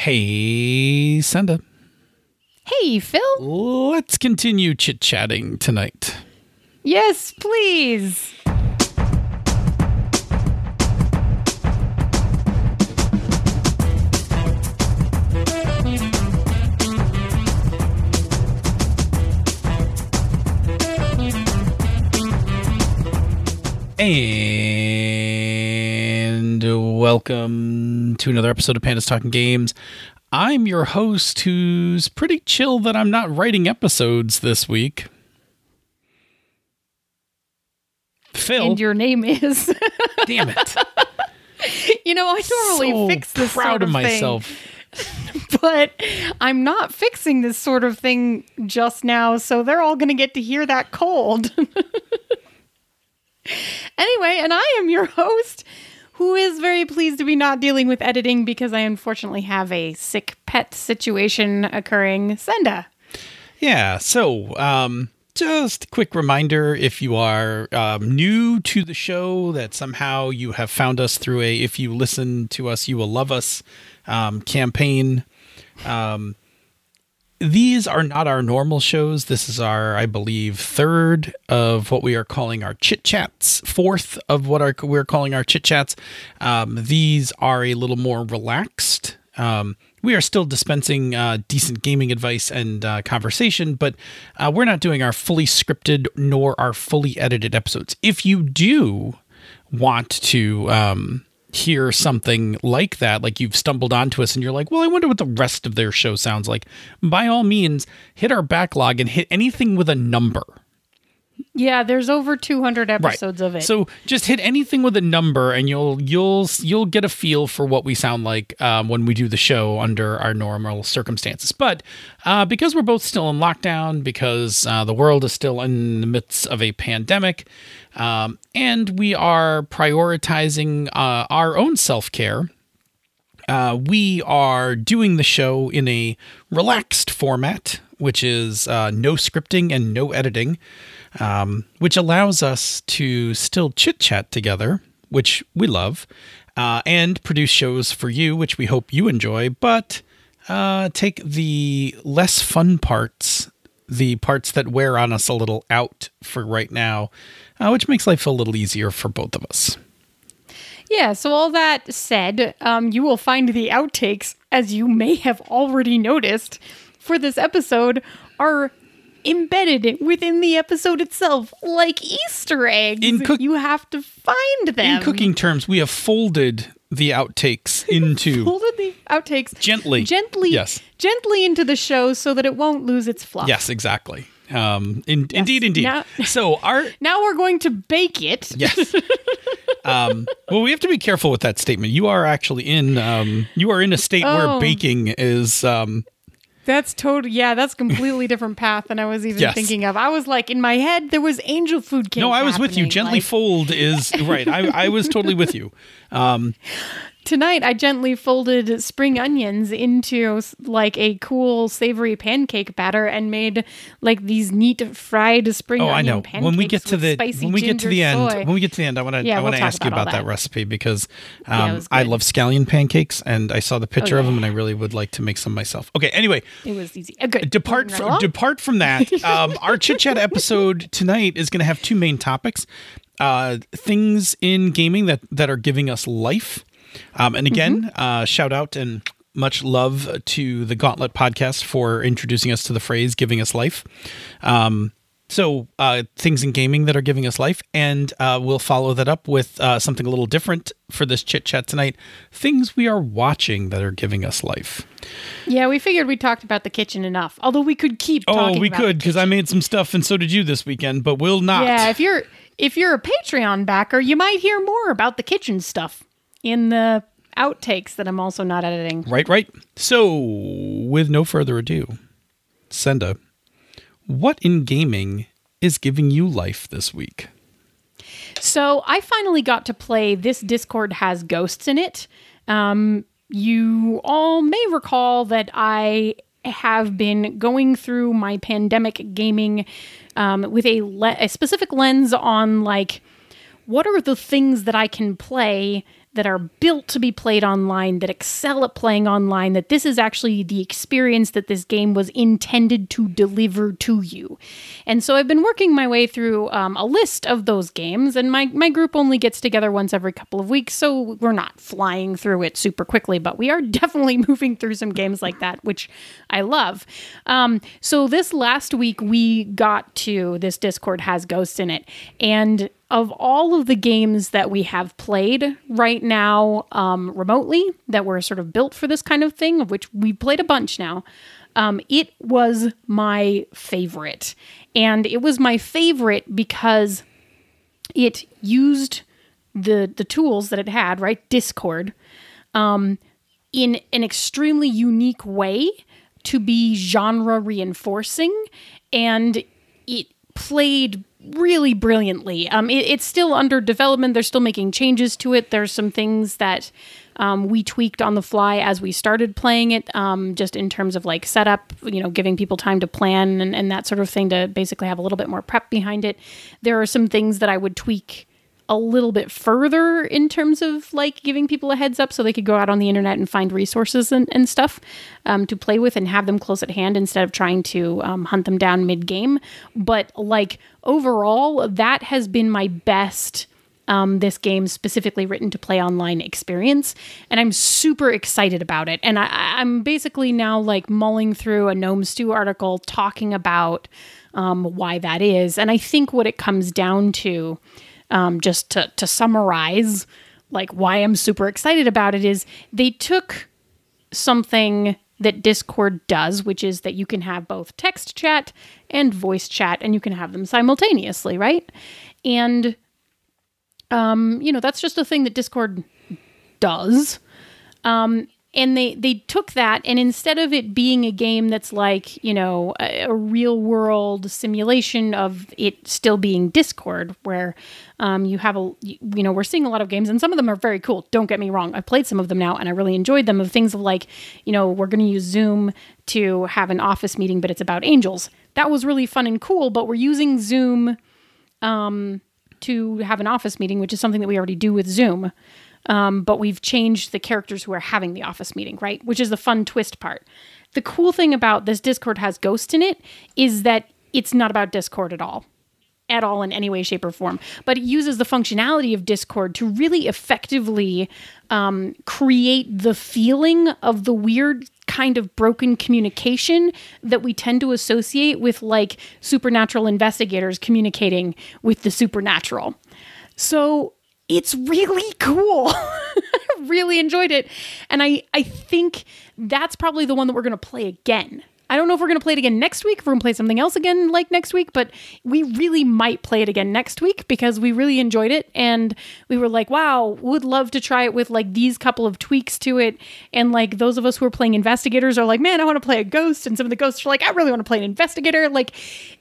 Hey, Senda. Hey, Phil. Let's continue chit chatting tonight. Yes, please. And welcome to another episode of Pandas Talking Games. I'm your host who's pretty chill that I'm not writing episodes this week. Phil. And your name is. damn it. you know, I normally so fix this proud sort of of myself. thing, but I'm not fixing this sort of thing just now, so they're all going to get to hear that cold. anyway, and I am your host who is very pleased to be not dealing with editing because I unfortunately have a sick pet situation occurring. Senda. Yeah. So, um, just a quick reminder if you are um, new to the show that somehow you have found us through a if you listen to us you will love us um, campaign um, these are not our normal shows. This is our i believe third of what we are calling our chit chats fourth of what our, we're calling our chit chats. Um, these are a little more relaxed. Um, we are still dispensing uh, decent gaming advice and uh, conversation, but uh, we're not doing our fully scripted nor our fully edited episodes. If you do want to um, hear something like that, like you've stumbled onto us and you're like, well, I wonder what the rest of their show sounds like, by all means, hit our backlog and hit anything with a number. Yeah, there's over 200 episodes of it. So just hit anything with a number, and you'll you'll you'll get a feel for what we sound like um, when we do the show under our normal circumstances. But uh, because we're both still in lockdown, because uh, the world is still in the midst of a pandemic, um, and we are prioritizing uh, our own self care. Uh, we are doing the show in a relaxed format, which is uh, no scripting and no editing um, which allows us to still chit chat together, which we love, uh, and produce shows for you, which we hope you enjoy, but uh, take the less fun parts, the parts that wear on us a little out for right now, uh, which makes life a little easier for both of us. Yeah, so all that said, um, you will find the outtakes, as you may have already noticed, for this episode are embedded within the episode itself, like Easter eggs. In cook- you have to find them. In cooking terms, we have folded the outtakes into folded the outtakes gently, gently, yes, gently into the show so that it won't lose its fluff. Yes, exactly. Um, in, Yes. Indeed, indeed. Now- so our Now we're going to bake it. Yes. um, well, we have to be careful with that statement. You are actually in um, you are in a state where Oh. baking is um, That's totally yeah. That's completely different path than I was even Yes. thinking of. I was like in my head there was angel food cake. no. I was with you. Gently like- fold is right. I, I was totally with you. Um, Tonight, I gently folded spring onions into like a cool savory pancake batter and made like these neat fried spring oh, I know. pancakes When we get to the when we get to the end, soy. when we get to the end, I want to Yeah, I want to talk ask you about all about that. that. recipe because um, was I. Oh, love scallion pancakes and I saw the picture of yeah. them and I really would like to make some myself. Okay. Anyway, it was easy. Good. depart from depart from that. Um, our chit chat episode tonight is going to have two main topics: uh, things in gaming that that are giving us life. Um, and again, Mm-hmm. uh, shout out and much love to the Gauntlet podcast for introducing us to the phrase "giving us life." Um, so uh, things in gaming that are giving us life, and uh, we'll follow that up with uh, something a little different for this chit chat tonight: things we are watching that are giving us life. yeah, we figured we talked about the kitchen enough. Although we could keep. Oh, we could because I made some stuff, and so did you this weekend. But we'll not. Yeah, if you're if you're a Patreon backer, you might hear more about the kitchen stuff in the outtakes that I'm also not editing. Right, right. So, with no further ado, Senda, what in gaming is giving you life this week? So I finally got to play This Discord Has Ghosts in It. Um, you all may recall that I have been going through my pandemic gaming um, with a, le- a specific lens on like what are the things that I can play that are built to be played online, that excel at playing online, that this is actually the experience that this game was intended to deliver to you. And so I've been working my way through um, a list of those games, and my, my group only gets together once every couple of weeks, so we're not flying through it super quickly, but we are definitely moving through some games like that, which I love. Um, so this last week, we got to this Discord has ghosts in it, and of all of the games that we have played right now um, remotely that were sort of built for this kind of thing, of which we played a bunch now, um, it was my favorite. And it was my favorite because it used the the tools that it had, right? Discord, um, in an extremely unique way to be genre reinforcing, and it played really brilliantly. Um, it, it's still under development. They're still making changes to it. There's some things that um, we tweaked on the fly as we started playing it, um, just in terms of like setup, you know, giving people time to plan and, and that sort of thing to basically have a little bit more prep behind it. There are some things that I would tweak a little bit further in terms of like giving people a heads up so they could go out on the internet and find resources and, and stuff um, to play with and have them close at hand instead of trying to um, hunt them down mid game. But like overall, that has been my best. Um, this game specifically written to play online experience, and I'm super excited about it. And I, am basically now like mulling through a Gnome Stew article talking about um, why that is. And I think what it comes down to um, just to, to summarize like why I'm super excited about it is they took something that Discord does, which is that you can have both text chat and voice chat and you can have them simultaneously, right? And um, you know, that's just a thing that Discord does. Um, and they they took that and instead of it being a game that's like you know a, a real world simulation of it still being discord where um, you have a you know we're seeing a lot of games and some of them are very cool. Don't get me wrong. I've played some of them now and i really enjoyed them of things of like you know we're going to use zoom to have an office meeting but it's about angels. That was really fun and cool but we're using zoom um, to have an office meeting which is something that we already do with zoom um, but we've changed the characters who are having the office meeting, right? Which is the fun twist part. The cool thing about this Discord has Ghost in it is that it's not about Discord at all. At all, in any way, shape, or form. But it uses the functionality of Discord to really effectively um, create the feeling of the weird kind of broken communication that we tend to associate with like supernatural investigators communicating with the supernatural. So it's really cool. Really enjoyed it. And I, I think that's probably the one that we're going to play again. I don't know if we're going to play it again next week, if we're going to play something else again like next week, but we really might play it again next week because we really enjoyed it. And we were like, wow, would love to try it with like these couple of tweaks to it. And like those of us who are playing investigators are like, man, I want to play a ghost. And some of the ghosts are like, I really want to play an investigator. Like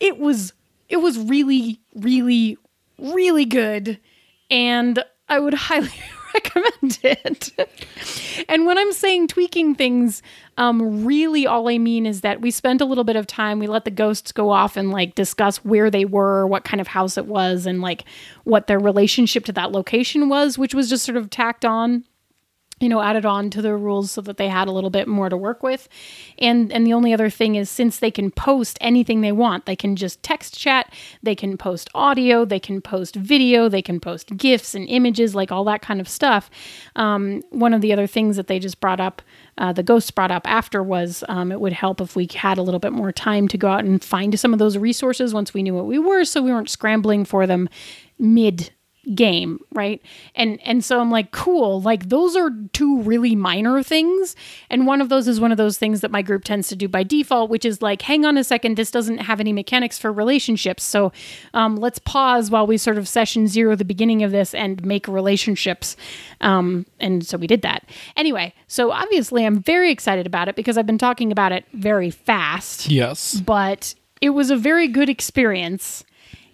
it was, it was really, really, really good and I would highly recommend it. and when I'm saying tweaking things, um, really all I mean is that we spent a little bit of time. We let the ghosts go off and like discuss where they were, what kind of house it was, and like what their relationship to that location was, which was just sort of tacked on you know added on to the rules so that they had a little bit more to work with. And and the only other thing is since they can post anything they want they can just text chat they can post audio they can post video they can post gifs and images like all that kind of stuff. Um, one of the other things that they just brought up uh, the ghosts brought up after was um, it would help if we had a little bit more time to go out and find some of those resources once we knew what we were so we weren't scrambling for them mid game, right? And and so I'm like, cool. Like those are two really minor things, and one of those is one of those things that my group tends to do by default, which is like, hang on a second, this doesn't have any mechanics for relationships, so um, let's pause while we sort of session zero the beginning of this and make relationships. Um, and so we did that. Anyway, so obviously I'm very excited about it because I've been talking about it very fast. Yes, but it was a very good experience,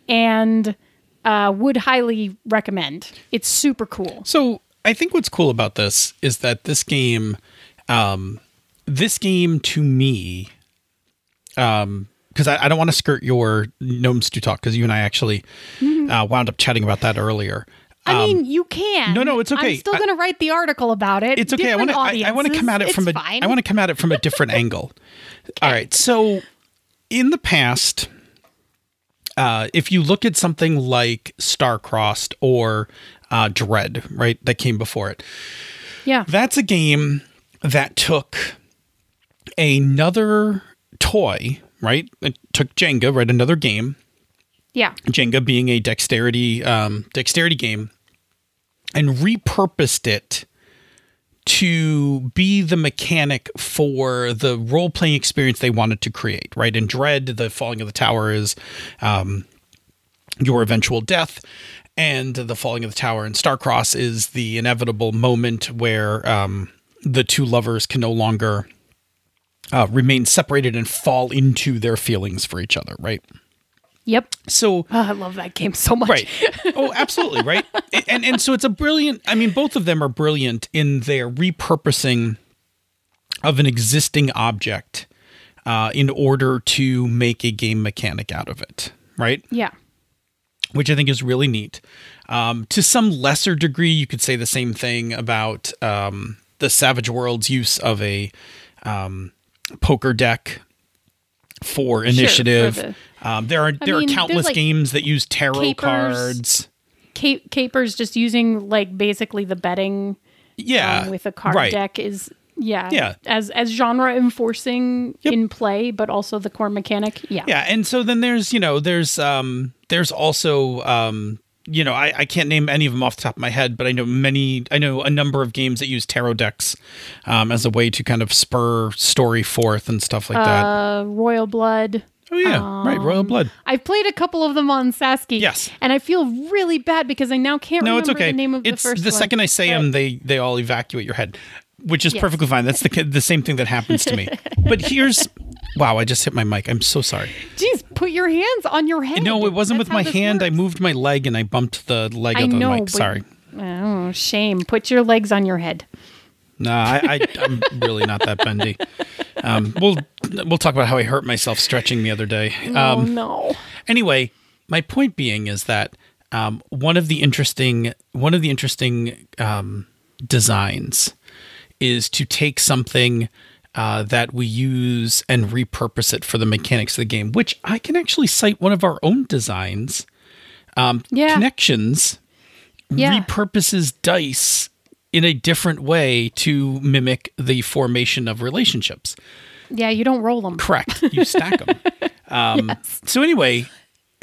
and uh, would highly recommend. It's super cool. So I think what's cool about this is that this game, um, this game to me, um, because I, I, don't want to skirt your gnomes to talk because you and I actually mm-hmm. uh, wound up chatting about that earlier. I mean, you can. no, no, it's okay. I'm still going to write the article about it. it's okay. I want Different to. I, I want to come at it from a. fine. I want to come at it from a different angle. All right. So, in the past, uh, if you look at something like Starcrossed or uh, Dread, right, that came before it, Yeah. that's a game that took another toy, right? It took Jenga, right? Another game, Yeah. Jenga being a dexterity um, dexterity game, and repurposed it to be the mechanic for the role playing experience they wanted to create. Right in Dread, the falling of the tower is um, your eventual death. And the falling of the tower in Starcross is the inevitable moment where um, the two lovers can no longer uh, remain separated and fall into their feelings for each other, right? Yep. So Oh, I love that game so much. right oh absolutely right and and so it's a brilliant i mean both of them are brilliant in their repurposing of an existing object uh, in order to make a game mechanic out of it right Yeah. which i think is really neat um, to some lesser degree you could say the same thing about um, the savage world's use of a um, poker deck for initiative the- um, there are there mean, are countless like, games that use tarot capers. cards Cape, Capers just using like basically the betting yeah um, with a card right. deck is yeah Yeah. as as genre enforcing Yep. in play, but also the core mechanic. Yeah. yeah and so then there's you know there's um there's also um you know I, I can't name any of them off the top of my head but i know many i know a number of games that use tarot decks um, as a way to kind of spur story forth and stuff like that Uh, Royal Blood. Oh yeah right royal um, blood I've played a couple of them on Sasky. Yes. And I feel really bad because I now can't no remember it's okay the name of it's the first one. second i say but- them they they all evacuate your head which is Yes. perfectly fine that's the the same thing that happens to me but here's wow i just hit my mic i'm so sorry Jeez, put your hands on your head. no it wasn't That's with my hand i moved my leg and i bumped the leg I of the know, mic sorry Oh, shame. Put your legs on your head. No, I, I I'm really not that bendy. Um, we'll we'll talk about how I hurt myself stretching the other day. oh Um, no. anyway, my point being is that um, one of the interesting one of the interesting um, designs is to take something uh, that we use and repurpose it for the mechanics of the game. Which I can actually cite one of our own designs. Yeah. Connections yeah. repurposes dice in a different way to mimic the formation of relationships. yeah, you don't roll them. Correct. You stack them. Um, So anyway,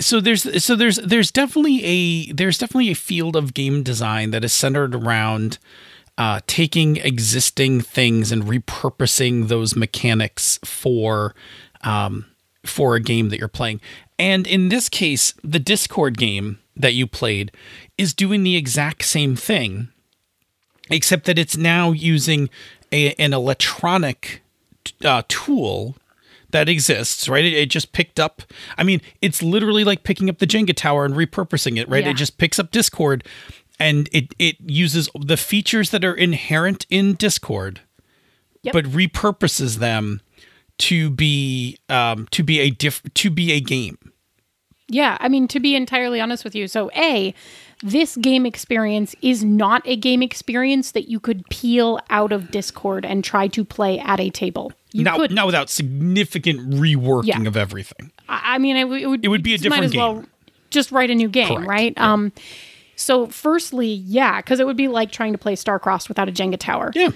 so there's so there's there's definitely a there's definitely a field of game design that is centered around uh, taking existing things and repurposing those mechanics for um, for a game that you're playing. And in this case, the Discord game that you played is doing the exact same thing, except that it's now using a, an electronic uh, tool that exists, right? It, it just picked up. I mean, it's literally like picking up the Jenga tower and repurposing it, right? Yeah. It just picks up Discord, and it it uses the features that are inherent in Discord, Yep. but repurposes them to be um, to be a diff to be a game. Yeah, I mean, to be entirely honest with you, so A, this game experience is not a game experience that you could peel out of Discord and try to play at a table. You now, could. now without significant reworking Yeah. of everything. I mean, it, it would It would be a different might as well just write a new game, Correct, right? yeah. Um, so, firstly, yeah, because it would be like trying to play StarCrossed without a Jenga tower. Yeah.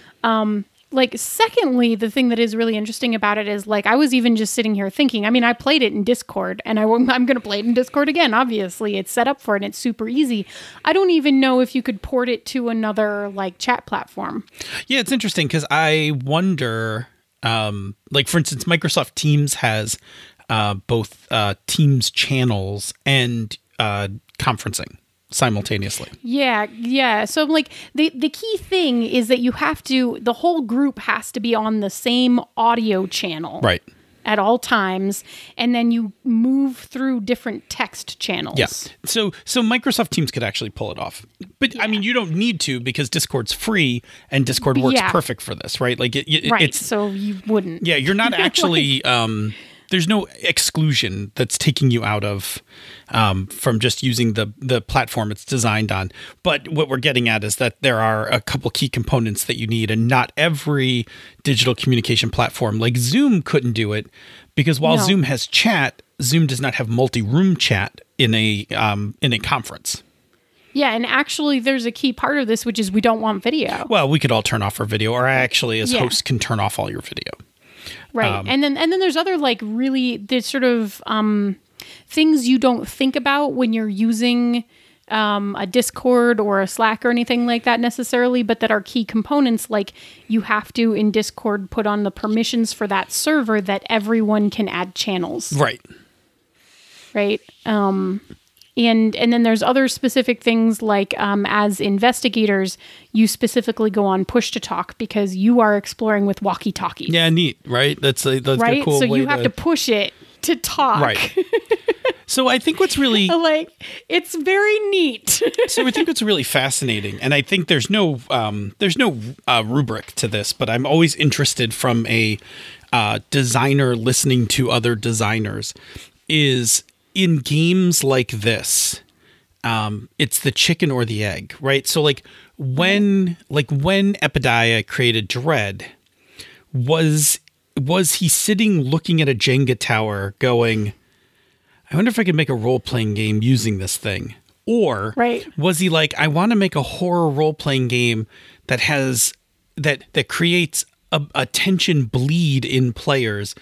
Like secondly the thing that is really interesting about it is like i was even just sitting here thinking i mean i played it in discord and I, am going to play it in discord again obviously. It's set up for it and it's super easy. I don't even know if you could port it to another like chat platform. Yeah, it's interesting because I wonder, um, like for instance, Microsoft Teams has uh, both uh, Teams channels and uh, conferencing simultaneously. yeah yeah so like the the key thing is that you have to the whole group has to be on the same audio channel Right. at all times and then you move through different text channels Yeah. So so Microsoft Teams could actually pull it off, but I mean you don't need to because Discord's free and Discord works Yeah. perfect for this, right? Like it, it- right it's so you wouldn't yeah, you're not actually um there's no exclusion that's taking you out of um, from just using the the platform it's designed on. But what we're getting at is that there are a couple key components that you need, and not every digital communication platform like Zoom couldn't do it because while No. Zoom has chat, Zoom does not have multi-room chat in a um, in a conference. Yeah, and actually, there's a key part of this, which is we don't want video. Well, we could all turn off our video, or I actually, as Yeah. host, can turn off all your video. Right. Um, and then and then there's other like really there's sort of um things you don't think about when you're using um, a discord or a slack or anything like that necessarily but that are key components like you have to in discord put on the permissions for that server that everyone can add channels. Right. right? Um and and then there's other specific things like um, as investigators you specifically go on push to talk because you are exploring with walkie talkie Yeah, neat. Right. That's a that's a right cool so you have to push it to talk Right. So I think what's really like it's very neat so I think what's really fascinating, and I think there's no um, there's no uh, rubric to this, but I'm always interested from a uh, designer listening to other designers is in games like this. Um, it's the chicken or the egg, right? So like when like when Epidiah created Dread, was was he sitting looking at a Jenga tower going, I wonder if I could make a role playing game using this thing. Or Right. was he like, I want to make a horror role playing game that has that that creates a, a tension bleed in players.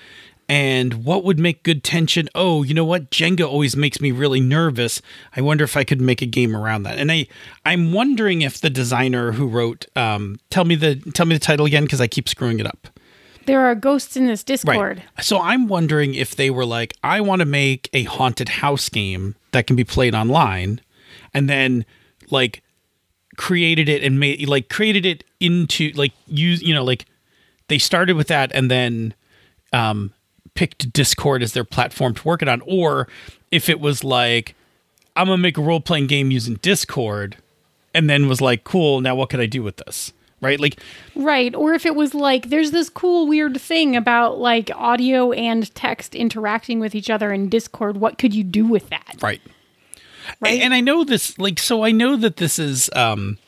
And what would make good tension? Oh, you know what? Jenga always makes me really nervous. I wonder if I could make a game around that. And I, I'm wondering if the designer who wrote, um, tell me the tell me the title again because I keep screwing it up. there are ghosts in this discord So I'm wondering if they were like, I want to make a haunted house game that can be played online, and then like created it and made like created it into like use you know like they started with that and then um picked Discord as their platform to work it on, or if it was like I'm gonna make a role playing game using Discord, and then was like, cool, now what could I do with this? Right, like Right. Or if it was like, there's this cool, weird thing about like audio and text interacting with each other in Discord. What could you do with that? Right. Right. And I know this like so I know that this is um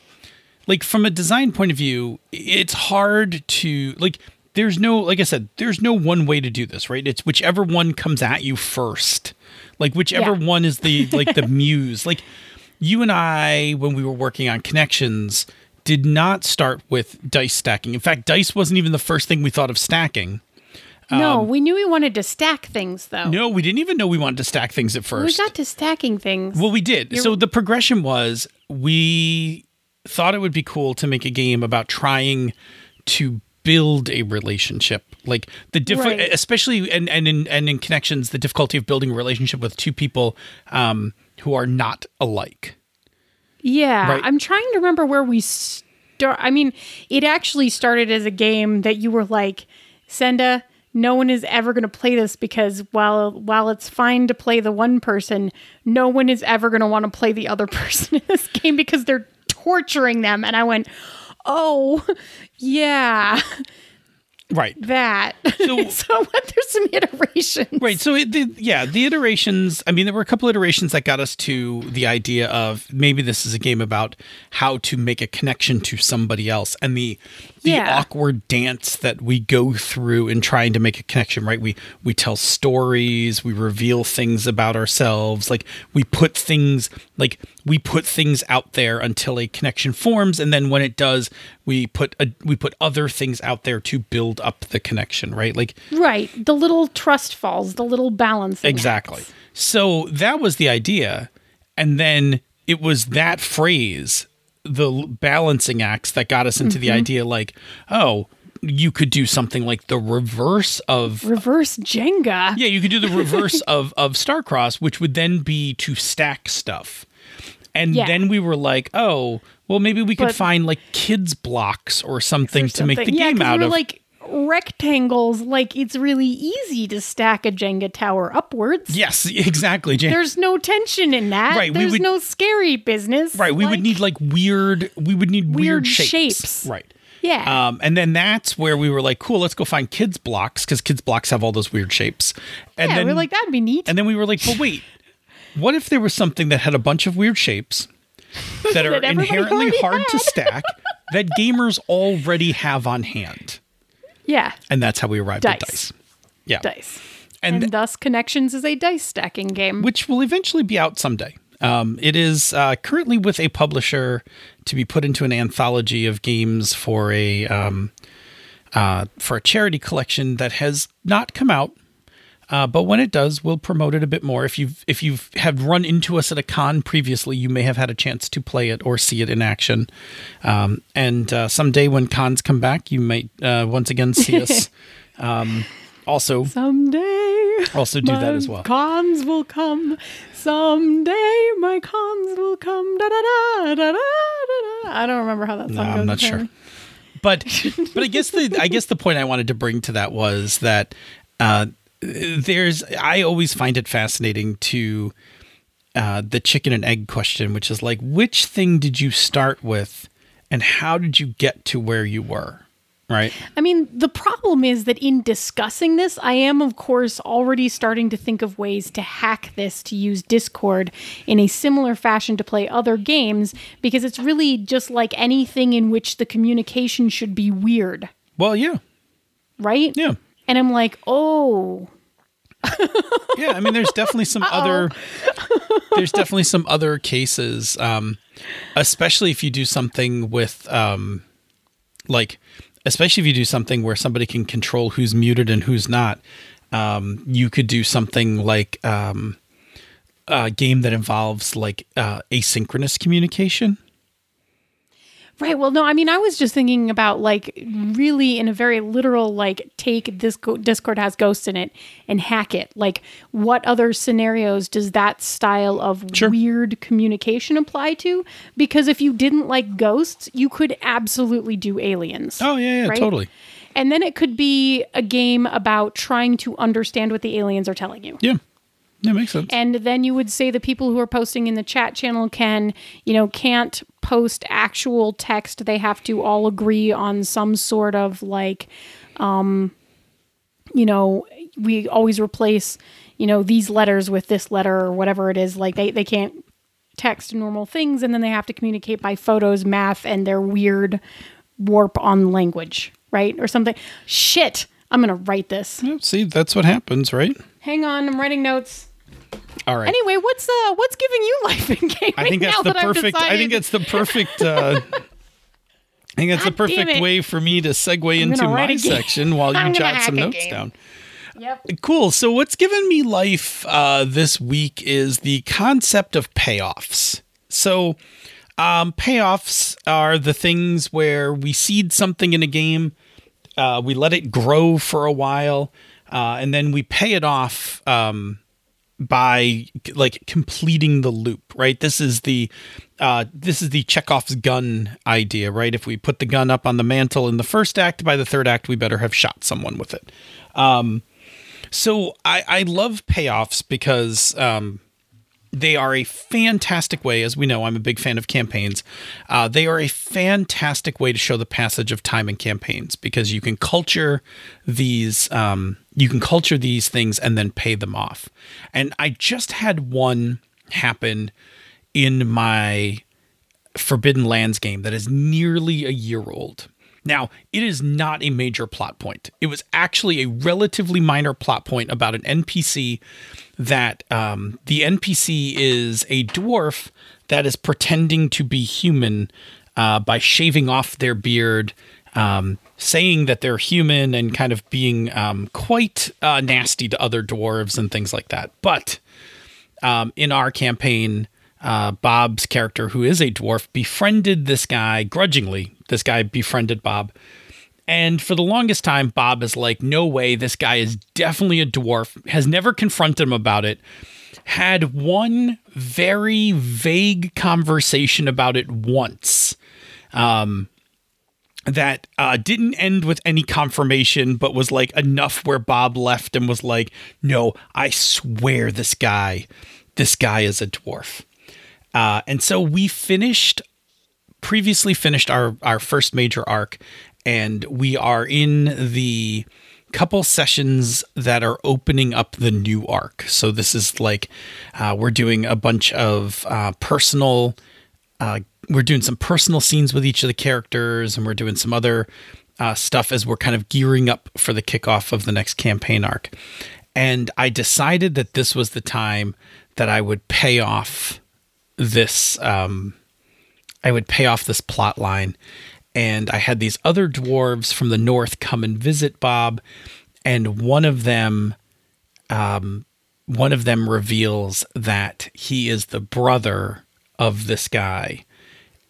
like from a design point of view, it's hard to like there's no like I said, there's no one way to do this, right? It's whichever one comes at you first. Like whichever Yeah. one is the like the muse. Like you and I when we were working on connections did not start with dice stacking. In fact, dice wasn't even the first thing we thought of stacking. no, we knew we wanted to stack things though. um, No, we didn't even know we wanted to stack things at first. we got to stacking things. Well, we did. So the progression was we thought it would be cool to make a game about trying to build a relationship, like the different, Right. especially and and in and in connections, the difficulty of building a relationship with two people um, who are not alike. Yeah, Right. I'm trying to remember where we start. I mean, it actually started as a game that you were like, Senda, no one is ever going to play this because while while it's fine to play the one person, no one is ever going to want to play the other person in this game because they're torturing them. And I went, oh, yeah, Right. that. So- So, what? There's some iterations. Right. So, it, the, yeah, the iterations, I mean, there were a couple iterations that got us to the idea of maybe this is a game about how to make a connection to somebody else and the the Yeah. awkward dance that we go through in trying to make a connection, right? We we tell stories, we reveal things about ourselves, like we put things like we put things out there until a connection forms and then when it does, we put a, we put other things out there to build up the connection, right? Like Right. The little trust falls, the little balance. Exactly. So that was the idea. And then it was that phrase, the balancing acts, that got us into the mm-hmm. idea like, oh, you could do something like the reverse of. Reverse Jenga. Yeah, you could do the reverse of, of Starcross, which would then be to stack stuff. And Yeah. then we were like, oh, well, maybe we could But- find like kids blocks or something to make the something. yeah, game out we're of. like rectangles. Like it's really easy to stack a Jenga tower upwards. yes, exactly. There's no tension in that. Right, we There's would- no scary business. Right, we would need like weird. We would need weird, Weird shapes. shapes. Right. Yeah. Um, and then that's where we were like, cool, let's go find kids blocks because kids blocks have all those weird shapes. And yeah, then we're like that'd be neat. and then we were like, but wait, what if there was something that had a bunch of weird shapes that are That everybody inherently hard to stack that gamers already have on hand? Yeah, And that's how we arrived at Dice. dice. Yeah. dice. And And, th- thus, Connections is a dice stacking game. which will eventually be out someday. Um, it is uh, currently with a publisher to be put into an anthology of games for a um, uh, for a charity collection that has not come out. Uh, but when it does, we'll promote it a bit more. If you've if you've have run into us at a con previously, you may have had a chance to play it or see it in action. Um, and uh, someday when cons come back, you might uh, once again see us. um, also, Someday, also do that as well. Cons will come. Someday, my cons will come. Da da da da da da. da. I don't remember how that song No, goes. I'm not sure. but but I guess the I guess the point I wanted to bring to that was that uh, there's I always find it fascinating to uh, the chicken and egg question, which is like which thing did you start with, and how did you get to where you were, right? I mean, the problem is that in discussing this, I am, of course, already starting to think of ways to hack this to use Discord in a similar fashion to play other games because it's really just like anything in which the communication should be weird, Well, yeah, right? yeah, And I'm like, oh, yeah. I mean, there's definitely some other there's definitely some other cases, um, especially if you do something with um, like especially if you do something where somebody can control who's muted and who's not. Um, you could do something like um, a game that involves like uh, asynchronous communication. Right. Well, no, I mean, I was just thinking about like really in a very literal, like, take this go- Discord has ghosts in it and hack it. Like, what other scenarios does that style of Sure. weird communication apply to? Because if you didn't like ghosts, you could absolutely do aliens. Oh yeah, yeah, Right? totally. And then it could be a game about trying to understand what the aliens are telling you. Yeah, that makes sense. And then you would say the people who are posting in the chat channel can, you know, can't post actual text. They have to all agree on some sort of like, um, you know, we always replace, you know, these letters with this letter or whatever it is. Like they, they can't text normal things and then they have to communicate by photos, math, and their weird warp on language, right? Or something. Shit. I'm going to write this. See, that's what happens, right? Hang on. I'm writing notes. All right. Anyway, what's uh what's giving you life in gaming? I think that's the that perfect. I think it's the perfect. Uh, I think that's the God damn perfect way for me to segue into gonna write my section while you jot some notes game. down. Yep. Cool. So what's given me life uh, this week is the concept of payoffs. So um, payoffs are the things where we seed something in a game, uh, we let it grow for a while, uh, and then we pay it off um, by like completing the loop. Right. This is the uh, this is the Chekhov's gun idea. Right. If we put the gun up on the mantle in the first act, by the third act, we better have shot someone with it. Um, So I, I love payoffs because um, they are a fantastic way, as we know, I'm a big fan of campaigns. Uh, they are a fantastic way to show the passage of time in campaigns because you can culture these, um, you can culture these things and then pay them off. And I just had one happen in my Forbidden Lands game that is nearly a year old. Now, it is not a major plot point. It was actually a relatively minor plot point about an NPC that um, the NPC is a dwarf that is pretending to be human uh, by shaving off their beard, um, saying that they're human, and kind of being um, quite uh, nasty to other dwarves and things like that. But um, in our campaign, uh, Bob's character, who is a dwarf, befriended this guy grudgingly. This guy befriended Bob. And for the longest time, Bob is like, no way, this guy is definitely a dwarf, has never confronted him about it, had one very vague conversation about it once. Um, that uh, didn't end with any confirmation, but was like enough where Bob left and was like, "No, I swear this guy, this guy is a dwarf." Uh, and so we finished, previously finished our our first major arc, and we are in the couple sessions that are opening up the new arc. So this is like uh, we're doing a bunch of uh, personal. Uh, we're doing some personal scenes with each of the characters, and we're doing some other uh, stuff as we're kind of gearing up for the kickoff of the next campaign arc. And I decided that this was the time that I would pay off this. Um, I would pay off this plot line and I had these other dwarves from the north come and visit Bob, and one of them, um, one of them reveals that he is the brother of this guy,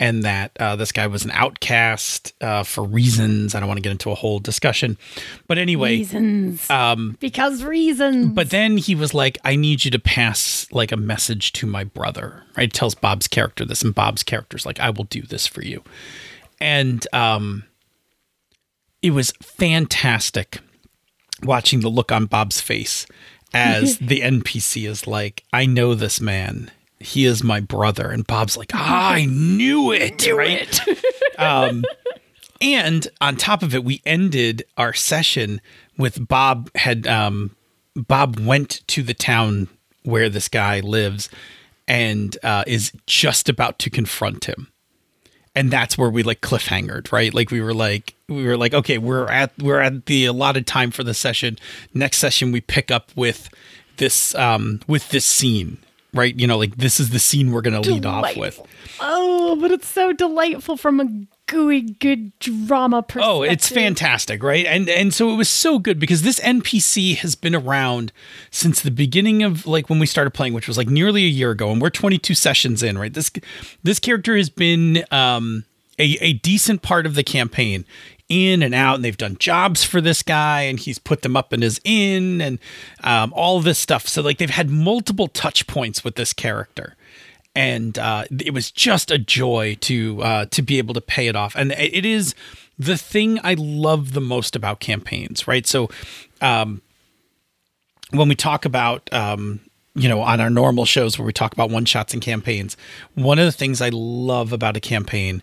and that uh, this guy was an outcast uh, for reasons. I don't want to get into a whole discussion, but anyway, Reasons. um, because reasons. but then he was like, I need you to pass like a message to my brother. Right? Tells Bob's character this, and Bob's character's like, I will do this for you. And um it was fantastic watching the look on Bob's face as the NPC is like, I know this man. He is my brother. And Bob's like, I knew it. right? um, and on top of it, we ended our session with Bob had um, Bob went to the town where this guy lives and uh, is just about to confront him. And that's where we like cliffhangered, right? Like we were like we were like, okay, we're at we're at the allotted time for the session. Next session we pick up with this um with this scene, right? You know, like this is the scene we're gonna lead off with. oh, but it's so delightful from a gooey good drama perspective. Oh, it's fantastic, right? And and so it was so good because this NPC has been around since the beginning of like when we started playing, which was like nearly a year ago, and we're 22 sessions in, right? This this character has been um a, a decent part of the campaign in and out and they've done jobs for this guy and he's put them up in his inn and um, all this stuff so like they've had multiple touch points with this character and uh, it was just a joy to uh, to be able to pay it off. And it is the thing I love the most about campaigns, right? So, um, when we talk about um, you know on our normal shows where we talk about one shots and campaigns, one of the things I love about a campaign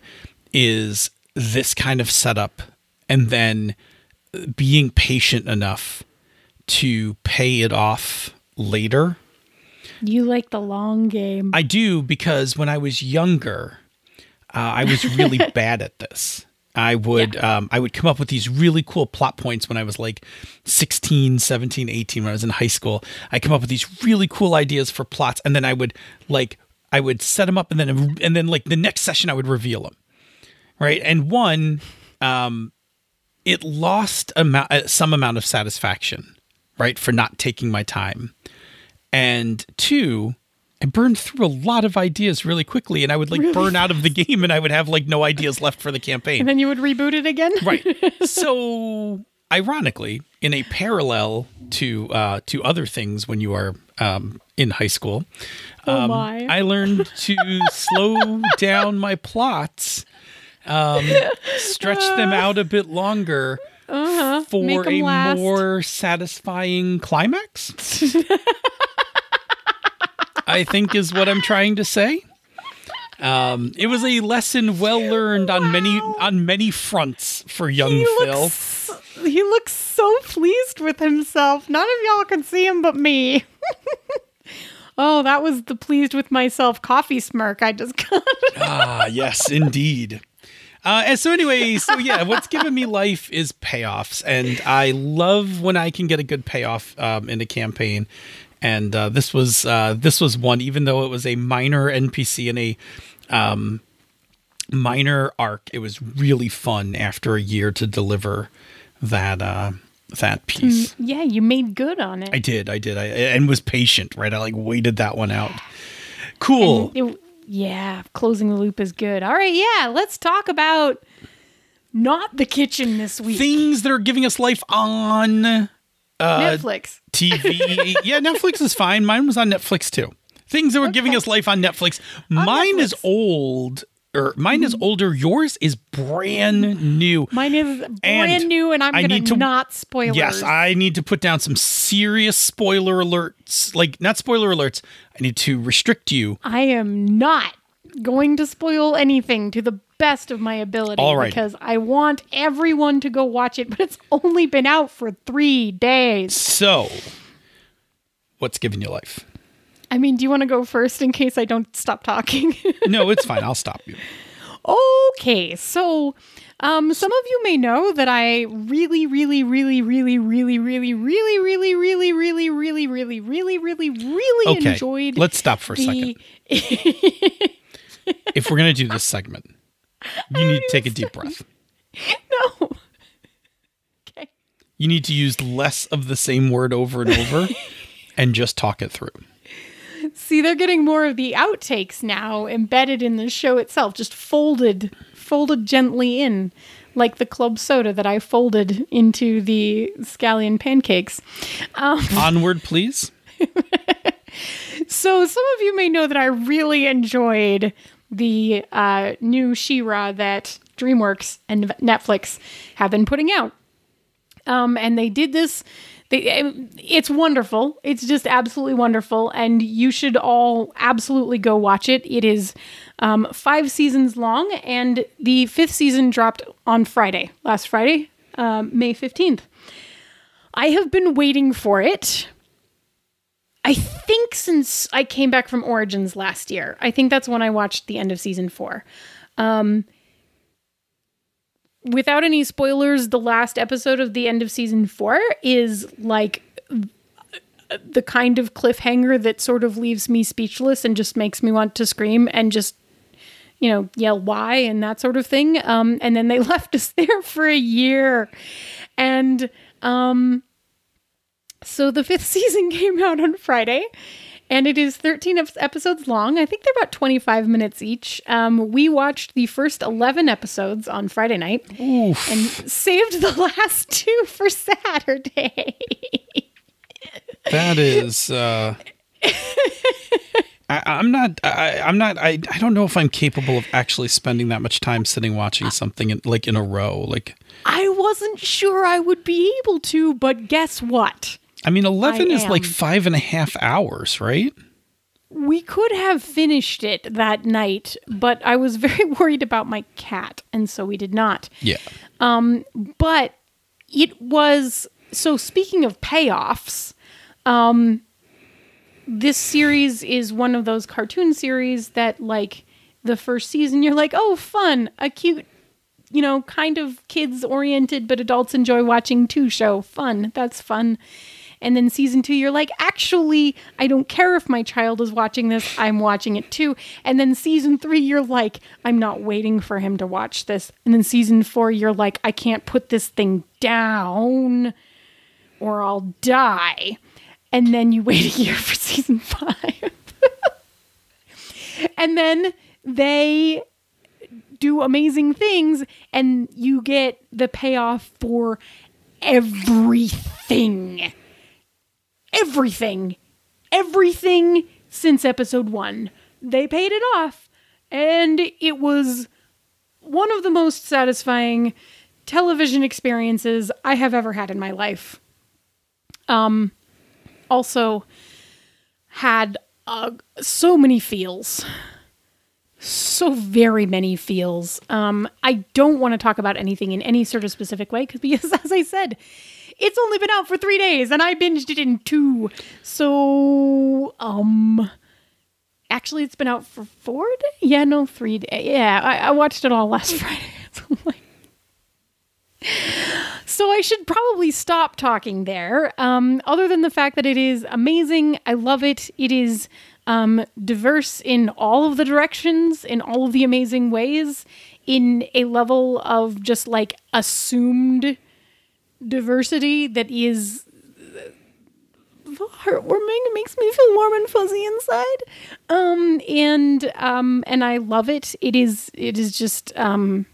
is this kind of setup, and then being patient enough to pay it off later You like the long game. I do because when I was younger, uh, I was really bad at this. I would um, I would come up with these really cool plot points when I was like 16, 17, 18 when I was in high school. I come up with these really cool ideas for plots and then I would like I would set them up and then and then like the next session I would reveal them. Right? And one um it lost amount, uh, some amount of satisfaction, right, for not taking my time. And two, I burned through a lot of ideas really quickly, and I would like Really burn out of the game, and I would have like no ideas left for the campaign. and then you would reboot it again? right. So, ironically, in a parallel to uh, to other things when you are um, in high school, Oh um, my. I learned to slow down my plots, um, stretch them out a bit longer Uh-huh. for a last. more satisfying climax. I think is what I'm trying to say. Um, it was a lesson well learned on many on many fronts for young He Phil. looks, he looks so pleased with himself. None of y'all can see him but me. oh, that was the pleased with myself coffee smirk I just got. ah, yes, indeed. Uh, and so anyway, so yeah, what's given me life is payoffs, and I love when I can get a good payoff um, in a campaign. And uh, this was uh, this was one, even though it was a minor NPC in a um, minor arc. It was really fun after a year to deliver that uh, that piece. yeah, you made good on it. I did, I did, I and was patient. Right, I like waited that one out. Cool. It- yeah, closing the loop is good. All right, yeah, let's talk about not the kitchen this week. Things that are giving us life on uh, Netflix. TV. yeah, Netflix is fine. Mine was on Netflix too. Things that were giving us life on Netflix. mine is Netflix. Mm-hmm. old, or mine is older. Yours is brand new. Mine is brand new, and I'm going to to- not spoilers. Yes, I need to put down some serious spoiler alerts. Like not spoiler alerts. I need to restrict you. I am not going to spoil anything to the best of my ability All right. because I want everyone to go watch it, but it's only been out for three days. So, what's giving you life? I mean, do you want to go first in case I don't stop talking? No, it's fine. I'll stop you. okay, so um, some of you may know that I really, really, really, really, really, really, really, really, really, really, really, really, really, really, really enjoyed. Let's stop for a second. If we're going to do this segment, you need to take a deep breath. no. Okay. You need to use less of the same word over and over and just talk it through. See, they're getting more of the outtakes now embedded in the show itself, just folded, folded gently in, like the club soda that I folded into the scallion pancakes. Um, Onward, please. So, some of you may know that I really enjoyed the uh, new She-Ra that DreamWorks and Netflix have been putting out. Um, and they did this. They, um, it's wonderful. It's just absolutely wonderful, and you should all absolutely go watch it. It is um, five seasons long, and the fifth season dropped on Friday, last Friday, um, May fifteenth. I have been waiting for it. I think since I came back from Origins last year. I think that's when I watched the end of season four. Um, without any spoilers, the last episode of the end of season four is like the kind of cliffhanger that sort of leaves me speechless and just makes me want to scream and just you know yell why and that sort of thing um and then they left us there for a year and um so the fifth season came out on friday and it is 13 episodes long i think they're about 25 minutes each um, we watched the first 11 episodes on friday night and saved the last two for saturday That is. Uh, I, I'm not. I, I'm not. I, I don't know if I'm capable of actually spending that much time sitting watching something in, like in a row. Like, I wasn't sure I would be able to, but guess what? I mean, 11 I is like five and a half hours, right? We could have finished it that night, but I was very worried about my cat, and so we did not. Yeah. Um, But it was so speaking of payoffs, um this series is one of those cartoon series that like the first season you're like, "Oh, fun, a cute you know, kind of kids oriented but adults enjoy watching too show. Fun. That's fun. And then season two, you're like, actually, I don't care if my child is watching this. I'm watching it too. And then season three, you're like, I'm not waiting for him to watch this. And then season four, you're like, I can't put this thing down or I'll die. And then you wait a year for season five. and then they do amazing things and you get the payoff for everything. Everything. Everything since episode 1. They paid it off and it was one of the most satisfying television experiences I have ever had in my life. Um also had uh, so many feels so very many feels. Um, I don't want to talk about anything in any sort of specific way because, because, as I said, it's only been out for three days and I binged it in two. So, um, actually, it's been out for four days. Yeah, no, three days. Yeah, I, I watched it all last Friday. So, so I should probably stop talking there. Um, other than the fact that it is amazing, I love it. It is um, diverse in all of the directions, in all of the amazing ways, in a level of just like assumed diversity that is heartwarming. It makes me feel warm and fuzzy inside. Um, and um, and I love it. It is it is just um,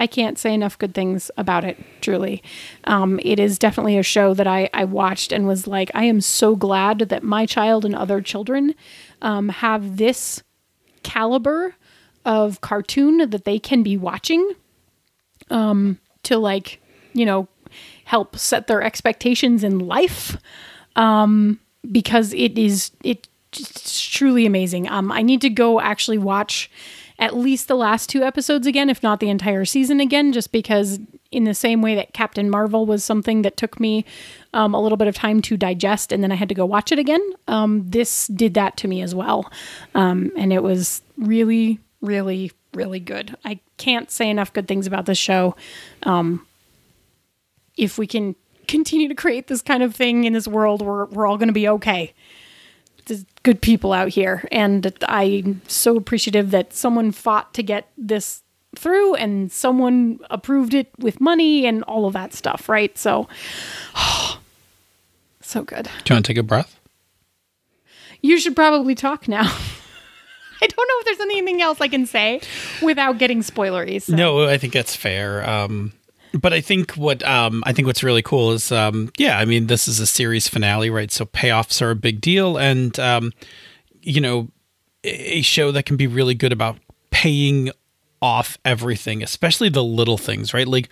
I can't say enough good things about it, truly. Um, it is definitely a show that I, I watched and was like, I am so glad that my child and other children um, have this caliber of cartoon that they can be watching um, to, like, you know, help set their expectations in life. Um, because it is, it just truly amazing. Um, I need to go actually watch at least the last two episodes again, if not the entire season again, just because in the same way that Captain Marvel was something that took me um, a little bit of time to digest, and then I had to go watch it again. Um, this did that to me as well, um, and it was really, really, really good. I can't say enough good things about this show. Um, if we can continue to create this kind of thing in this world, we're we're all going to be okay. There's good people out here, and I'm so appreciative that someone fought to get this through, and someone approved it with money and all of that stuff. Right? So, so good. Do you want to take a breath? You should probably talk now. I don't know if there's anything else I can say without getting spoilery. so. No, I think that's fair. Um, but I think what um, I think what's really cool is, um, yeah, I mean, this is a series finale, right? So payoffs are a big deal, and um, you know, a show that can be really good about paying off everything, especially the little things, right? Like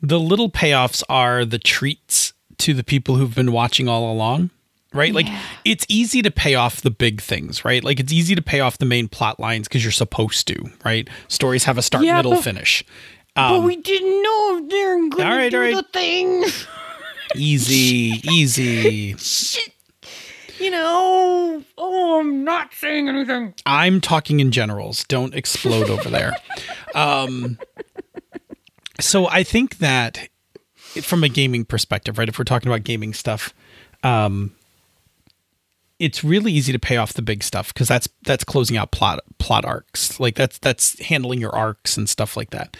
the little payoffs are the treats to the people who've been watching all along. Right? Like it's easy to pay off the big things, right? Like it's easy to pay off the main plot lines because you're supposed to, right? Stories have a start, Yeah, middle, but- finish. But we didn't know if they're going Um, all right, to do right. the thing. Easy, easy. Shit. You know, oh, I'm not saying anything. I'm talking in generals. Don't explode over there. Um, so I think that from a gaming perspective, right? If we're talking about gaming stuff, um, it's really easy to pay off the big stuff because that's that's closing out plot plot arcs. Like that's that's handling your arcs and stuff like that.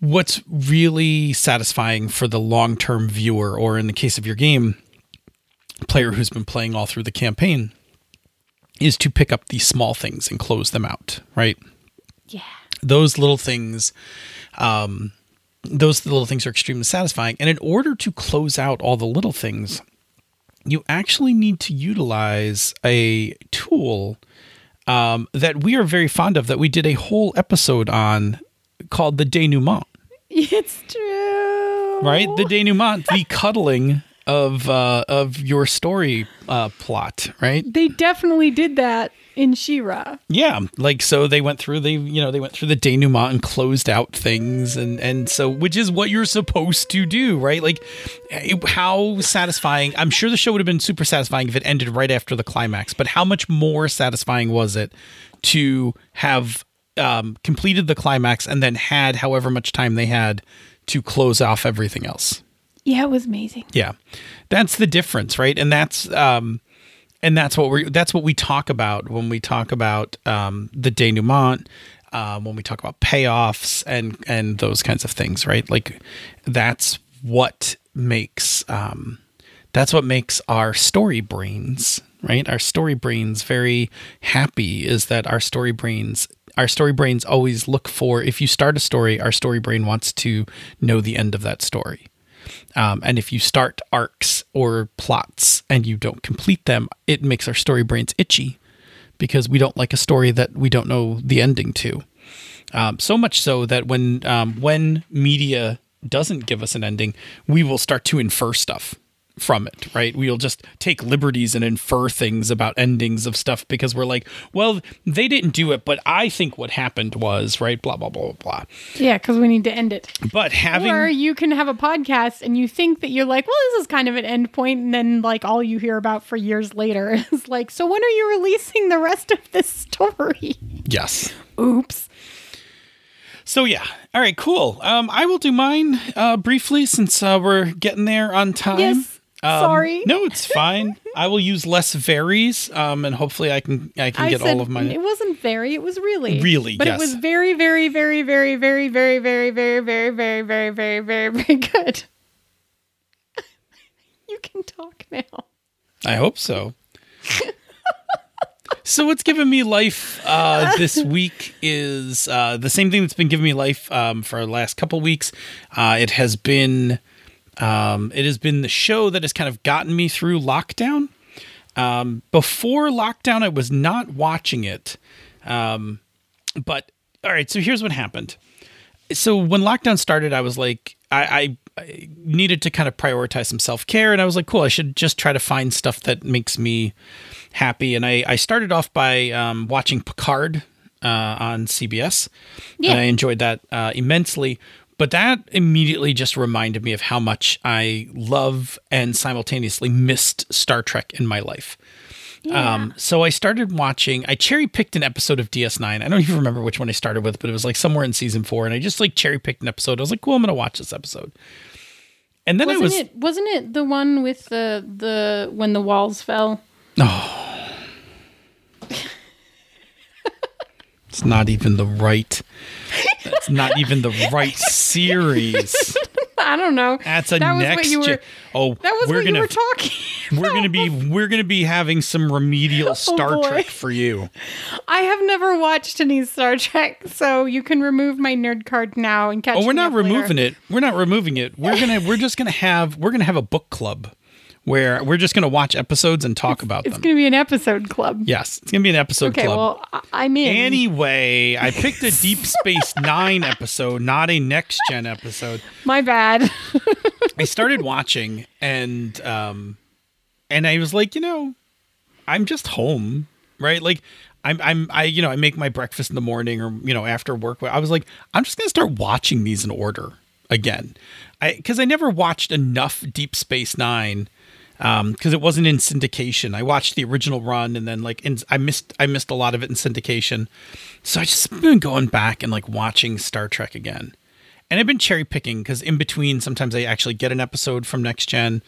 What's really satisfying for the long term viewer, or in the case of your game, player who's been playing all through the campaign, is to pick up these small things and close them out, right? Yeah. Those little things, um, those little things are extremely satisfying. And in order to close out all the little things, you actually need to utilize a tool um, that we are very fond of, that we did a whole episode on called the denouement It's true. right? The denouement, the cuddling of uh, of your story uh, plot, right? They definitely did that in She-Ra. Yeah, like so they went through the you know they went through the denouement and closed out things and and so which is what you're supposed to do, right? Like it- how satisfying. I'm sure the show would have been super satisfying if it ended right after the climax, but how much more satisfying was it to have um, completed the climax and then had however much time they had to close off everything else? Yeah, it was amazing. Yeah. That's the difference, right? And that's um and that's what we that's what we talk about when we talk about um the denouement, um when we talk about payoffs and and those kinds of things, right? Like that's what makes um that's what makes our story brains, right? Our story brains very happy is that our story brains our story brains always look for if you start a story, our story brain wants to know the end of that story. Um, and if you start arcs or plots and you don't complete them, it makes our story brains itchy because we don't like a story that we don't know the ending to. Um, so much so that when um, when media doesn't give us an ending, we will start to infer stuff from it, right? We'll just take liberties and infer things about endings of stuff because we're like, well, they didn't do it, but I think what happened was, right? Blah, blah, blah, blah, blah. Yeah, because we need to end it. But having. Or you can have a podcast and you think that you're like, well, this is kind of an end point, and then like all you hear about for years later is like, so when are you releasing the rest of this story? yes. Oops. So yeah, all right, cool. Um, I will do mine uh, briefly since uh, we're getting there on time. Yes. Um, Sorry. No, it's fine. I will use less varies, um, and hopefully I can I can I get said all of mine. it wasn't very. It was really, Really, but yes. it was very, very, very, very, very, very, very, very, very, very, very, very, very, very good. You can talk now. I hope so. so what's given me life uh, this week is uh, the same thing that's been giving me life um, for the last couple weeks. Uh, it has been um, it has been the show that has kind of gotten me through lockdown. Um, before lockdown, I was not watching it. Um, but all right, so here's what happened. So when lockdown started, I was like, I, I, I needed to kind of prioritize some self care, and I was like, cool, I should just try to find stuff that makes me happy. And I, I started off by um, watching Picard uh, on CBS. Yeah. And I enjoyed that uh, immensely. But that immediately just reminded me of how much I love and simultaneously missed Star Trek in my life. Um, so I started watching. I cherry picked an episode of DS9. I don't even remember which one I started with, but it was like somewhere in season four, and I just like cherry picked an episode. I was like, "Cool, I'm gonna watch this episode." And then Wasn't I was it wasn't it the one with the the when the walls fell? It's not even the right. It's not even the right series. I don't know. That's a that was next. what you were. gen- oh, That was we're what gonna you were talking. we're gonna be we're gonna be having some remedial oh, Star Oh. Trek for you. I have never watched any Star Trek, so you can remove my nerd card now and oh, catch. Oh, we're not up later. removing it. We're not removing it. We're gonna we're just gonna have we're gonna have a book club where we're just gonna watch episodes and talk about It's them. It's going to be an episode club. yes, it's gonna be an episode Okay, club. well, I- I'm in. Anyway, I picked a Deep Space Nine episode, not a next gen episode. My bad. I started watching and um and I was like, you know, I'm just home, right? Like I'm I'm I you know, I make my breakfast in the morning or you know, after work. I was like, I'm just going to start watching these in order again. I cuz I never watched enough Deep Space 9 um because it wasn't in syndication. I watched the original run and then like in, I missed I missed a lot of it in syndication. So I just been going back and like watching Star Trek again. And I've been cherry picking because in between, sometimes I actually get an episode from Next Gen.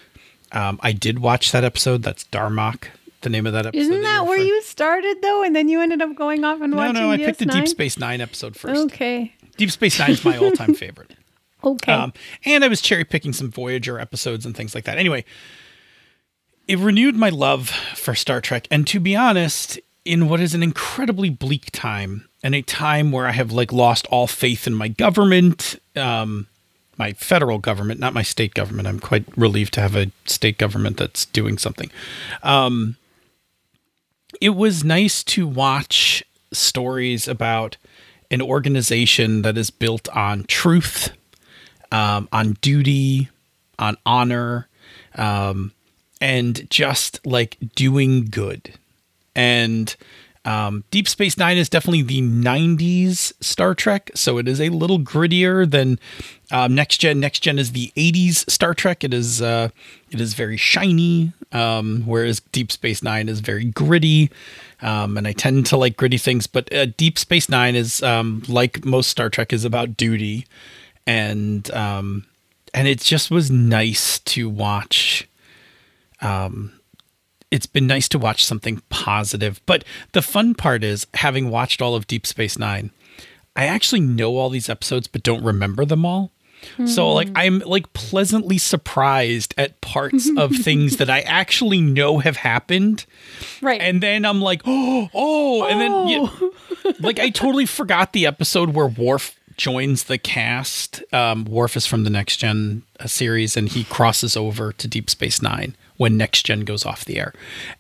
Um, I did watch that episode. That's Darmok, the name of that episode. Isn't that where you started though, and then you ended up going off and No, watching? no, no, I picked the Deep Space Nine episode first. Okay. Deep Space Nine is my all-time favorite. Okay. Um, and I was cherry picking some Voyager episodes and things like that. Anyway, it renewed my love for Star Trek. And to be honest, in what is an incredibly bleak time and a time where I have like lost all faith in my government, um, my federal government, not my state government. I'm quite relieved to have a state government that's doing something. Um, it was nice to watch stories about an organization that is built on truth, um, on duty, on honor, um, and just like doing good. And um, Deep Space Nine is definitely the 90s Star Trek, so it is a little grittier than um, Next Gen. Next Gen is the 80s Star Trek. It is uh, it is very shiny, um, whereas Deep Space Nine is very gritty. Um, and I tend to like gritty things, but uh, Deep Space Nine is um, like most Star Trek is about duty, and um, and it just was nice to watch it's been nice to watch something positive. But the fun part is having watched all of Deep Space Nine, I actually know all these episodes but don't remember them all. So like I'm like pleasantly surprised at parts of things that I actually know have happened. right. And then I'm like, oh, oh, and then yeah, like I totally forgot the episode where Worf joins the cast. Um, Worf is from the Next Gen uh, series, and he crosses over to Deep Space Nine when Next Gen goes off the air,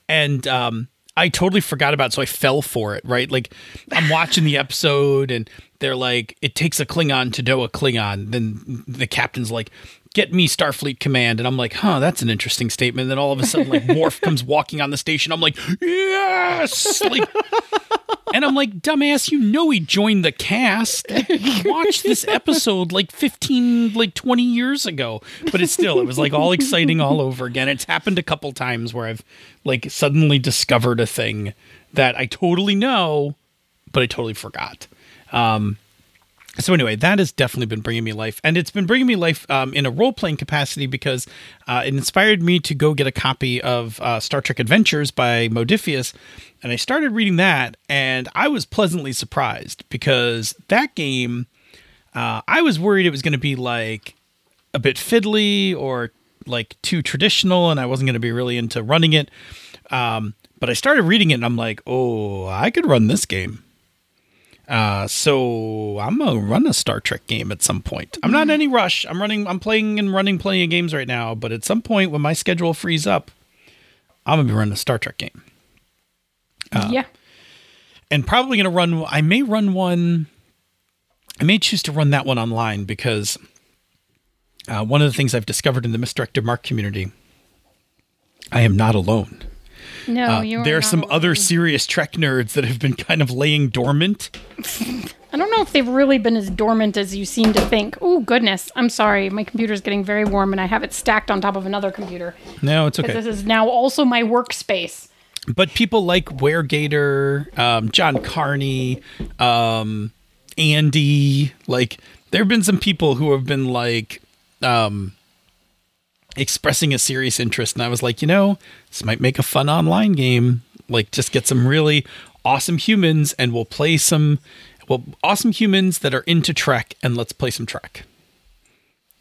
and um, I totally forgot about. It, so I fell for it. Right, like I'm watching the episode, and they're like, it takes a Klingon to do a Klingon. Then the captain's like. Get me Starfleet Command, and I'm like, huh, that's an interesting statement. And then all of a sudden, like Worf comes walking on the station. I'm like, yes, like and I'm like, dumbass, you know he joined the cast. Like, watched this episode like 15, like 20 years ago. But it's still, it was like all exciting all over again. It's happened a couple times where I've like suddenly discovered a thing that I totally know, but I totally forgot. Um, so anyway, that has definitely been bringing me life, and it's been bringing me life um, in a role playing capacity because uh, it inspired me to go get a copy of uh, Star Trek Adventures by Modiphius, and I started reading that, and I was pleasantly surprised because that game, uh, I was worried it was going to be like a bit fiddly or like too traditional, and I wasn't going to be really into running it. Um, but I started reading it, and I'm like, oh, I could run this game. Uh, so I'm gonna run a Star Trek game at some point. I'm not in any rush. I'm running. I'm playing and running plenty of games right now. But at some point, when my schedule frees up, I'm gonna be running a Star Trek game, yeah. and probably gonna run. I may run one. I may choose to run that one online because uh, one of the things I've discovered in the misdirected mark community, I am not alone. No, Uh, you. there are some other serious Trek nerds that have been kind of laying dormant. I don't know if they've really been as dormant as you seem to think. Oh goodness, I'm sorry. My computer's getting very warm, and I have it stacked on top of another computer. No, it's okay. This is now also my workspace. But people like Weregator, um, John Carney, um, Andy, like there have been some people who have been like um, expressing a serious interest, and I was like, you know, this might make a fun online game. Like, just get some really awesome humans, and we'll play some well awesome humans that are into Trek, and let's play some Trek.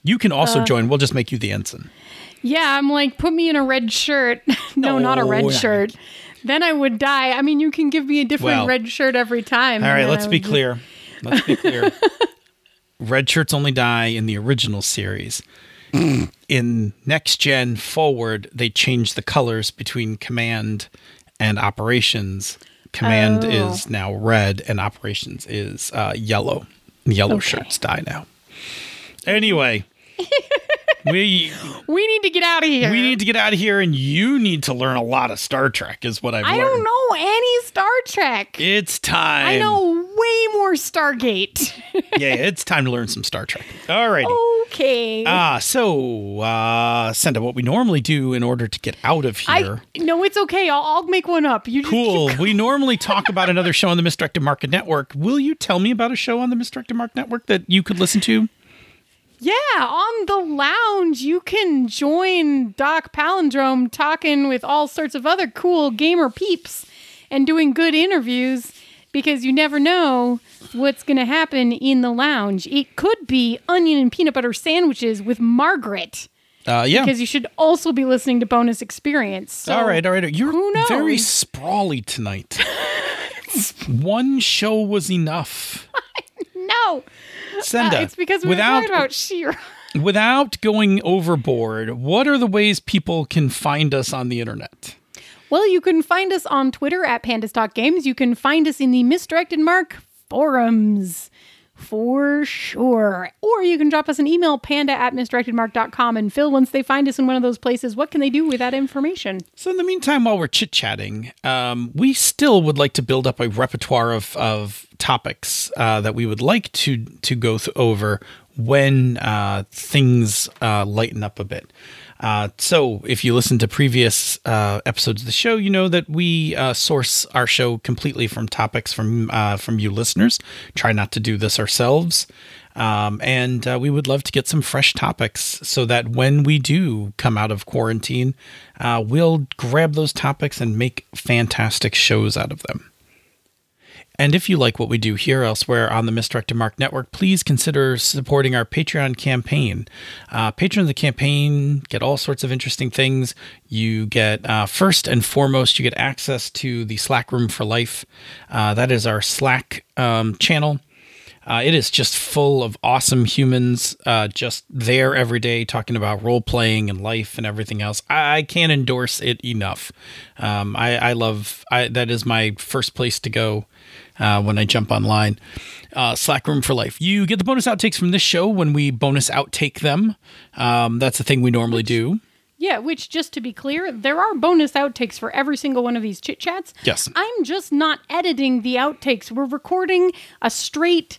You can also join. We'll just make you the ensign. Yeah, I'm like, put me in a red shirt. no, not a red No. shirt. Then I would die. I mean, you can give me a different Well, red shirt every time. All right, and let's I be would just- clear. Let's be clear. Red shirts only die in the original series. in next gen forward, they change the colors between command and operations. Command Oh. is now red, and operations is uh, yellow. Yellow Okay. shirts die now. Anyway, we We need to get out of here. we need to get out of here, and you need to learn a lot of Star Trek. Is what I've I learned. don't know any Star Trek. It's time. I know way more Stargate. yeah, it's time to learn some Star Trek. All right. okay. Ah, so uh Senda, what we normally do in order to get out of I here. no, it's okay. I'll, I'll make one up. You just Cool. We normally talk about another show on the Misdirected Mark Network. Will you tell me about a show on the Misdirected Mark Network that you could listen to? Yeah, on the lounge, you can join Doc Palindrome talking with all sorts of other cool gamer peeps and doing good interviews because you never know what's going to happen in the lounge. It could be onion and peanut butter sandwiches with Margaret Uh yeah. because you should also be listening to bonus experience. So, all right, all right. You're very sprawly tonight. One show was enough. No, Senda. Uh, it's because we without were talking about She-Ra. without going overboard, what are the ways people can find us on the internet? Well, you can find us on Twitter at Pandas Talk Games. You can find us in the Misdirected Mark forums for sure. Or you can drop us an email, panda at misdirectedmark.com. And Phil, once they find us in one of those places, what can they do with that information? So in the meantime, while we're chit chatting, um, we still would like to build up a repertoire of of topics uh, that we would like to to go th- over when uh, things uh, lighten up a bit. Uh, so if you listen to previous uh, episodes of the show, you know that we uh, source our show completely from topics from uh, from you listeners. Try not to do this ourselves. Um, and uh, we would love to get some fresh topics so that when we do come out of quarantine, uh, we'll grab those topics and make fantastic shows out of them. And if you like what we do here elsewhere on the Misdirected Mark Network, please consider supporting our Patreon campaign. Uh, patrons of the campaign get all sorts of interesting things. You get, uh, first and foremost, you get access to the Slack Room for Life. Uh, that is our Slack um, channel. Uh, it is just full of awesome humans, uh, just there every day talking about role playing and life and everything else. I, I can't endorse it enough. Um, I, I love I, that is my first place to go uh, when I jump online. Uh, Slack Room for Life. You get the bonus outtakes from this show when we bonus outtake them. Um, that's the thing we normally do. Yeah, which just to be clear, there are bonus outtakes for every single one of these chit chats. Yes. I'm just not editing the outtakes. We're recording a straight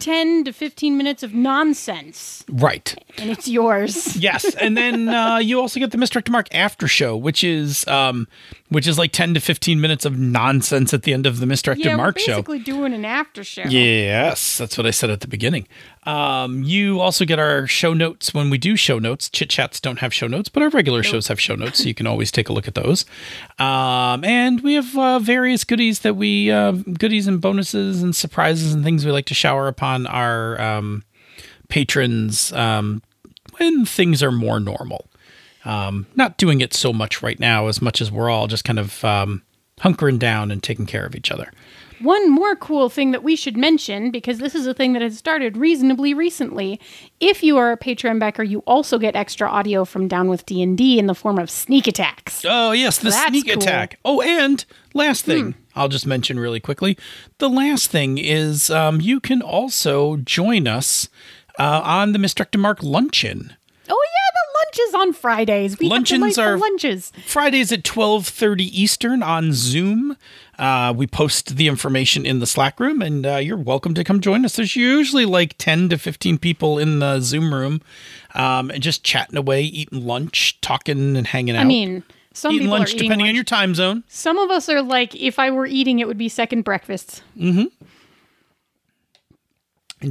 10 to 15 minutes of nonsense, Right. and it's yours. Yes, and then uh, you also get the Mr. Mark after show, which is um, which is like ten to fifteen minutes of nonsense at the end of the Mr. yeah, Mark show. basically doing an after show. Yes, that's what I said at the beginning. Um, you also get our show notes when we do show notes. Chit chats don't have show notes, but our regular shows have show notes, so you can always take a look at those. Um, and we have uh, various goodies that we uh, goodies and bonuses and surprises and things we like to shower upon our um, patrons um, when things are more normal. Um, not doing it so much right now, as much as we're all just kind of um, hunkering down and taking care of each other. One more cool thing that we should mention, because this is a thing that has started reasonably recently. If you are a Patreon backer, you also get extra audio from Down with D and D in the form of sneak attacks. Oh yes, the That's sneak cool. Hmm. attack. Oh, and last thing I'll just mention really quickly. The last thing is um, you can also join us uh, on the Mr. Mark Luncheon. Lunches on Fridays. We delightful are- lunches. Fridays at 12:30 Eastern on Zoom. Uh, we post the information in the Slack room, and uh, you're welcome to come join us. There's usually like 10 to 15 people in the Zoom room, um, and just chatting away, eating lunch, talking, and hanging out. I mean, some eating people lunch are eating depending lunch. on your time zone. Some of us are like, if I were eating, it would be second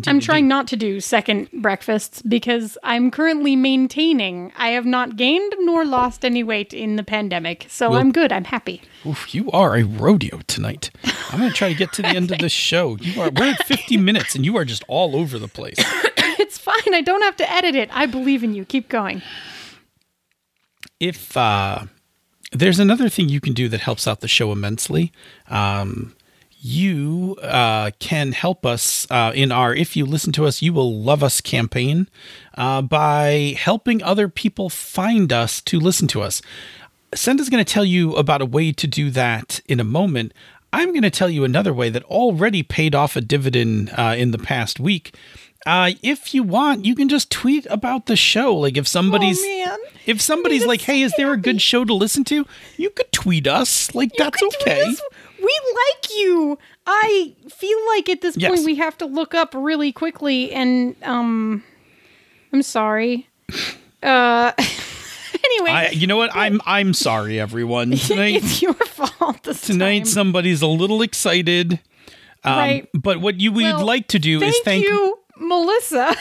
I'm trying not to do second breakfasts because I'm currently maintaining. I have not gained nor lost any weight in the pandemic, so I'm good. I'm happy. Oof, you are a rodeo tonight. I'm going to try to get to the end of this show. You are. We're at 50 minutes, and you are just all over the place. It's fine. I don't have to edit it. I believe in you. Keep going. if uh, there's another thing you can do that helps out the show immensely, um, you uh, can help us uh, in our If You Listen to Us, You Will Love Us campaign uh, by helping other people find us to listen to us. Senda's going to tell you about a way to do that in a moment. I'm going to tell you another way that already paid off a dividend uh, in the past week. Uh, if you want, you can just tweet about the show. Like if somebody's man. if somebody's like, "Hey, is there a good show to listen to?" You could tweet us. Like that's You tweet okay. We like you. I feel like at this Yes. point we have to look up really quickly and um I'm sorry. Uh anyway, I, you know what? I'm I'm sorry, everyone. Tonight, it's your fault tonight time. somebody's a little excited. Um, Right. But what you would Well, like to do Thank is thank. you, Melissa.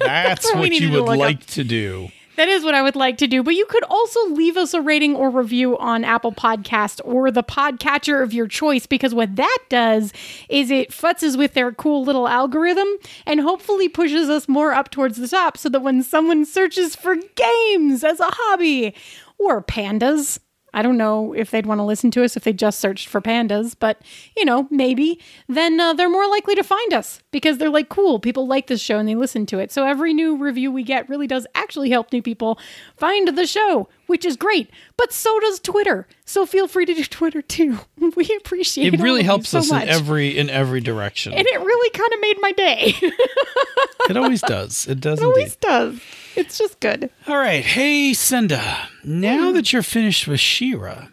That's what we what you would look up. like to do. That is what I would like to do. But you could also leave us a rating or review on Apple Podcast or the podcatcher of your choice because what that does is it futzes with their cool little algorithm and hopefully pushes us more up towards the top so that when someone searches for games as a hobby or pandas, I don't know if they'd want to listen to us if they just searched for pandas, but you know, maybe, then uh, they're more likely to find us because they're like, cool, people like this show and they listen to it. So every new review we get really does actually help new people find the show, which is great. But so does Twitter. So feel free to do Twitter too. We appreciate It all really helps so us much. in every in every direction. and it really kind of made my day. it always does. It does it indeed. always does. It's just good. All right. Hey, Senda. Now mm. that you're finished with She-Ra,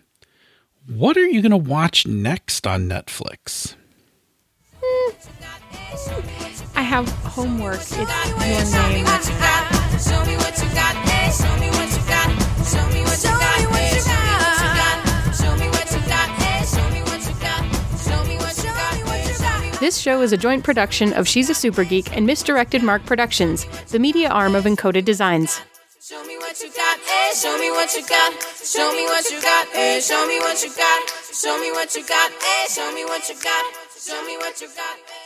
what are you going to watch next on Netflix? Mm. I have homework. It's your Show name. This show is a joint production of She's a Super Geek and Misdirected Mark Productions, the media arm of Encoded Designs. Show me what you got. Hey, show me what you got. Show me what you got. Hey, show me what you got. Show me what you got. Hey, show me what you got. Show me what you got.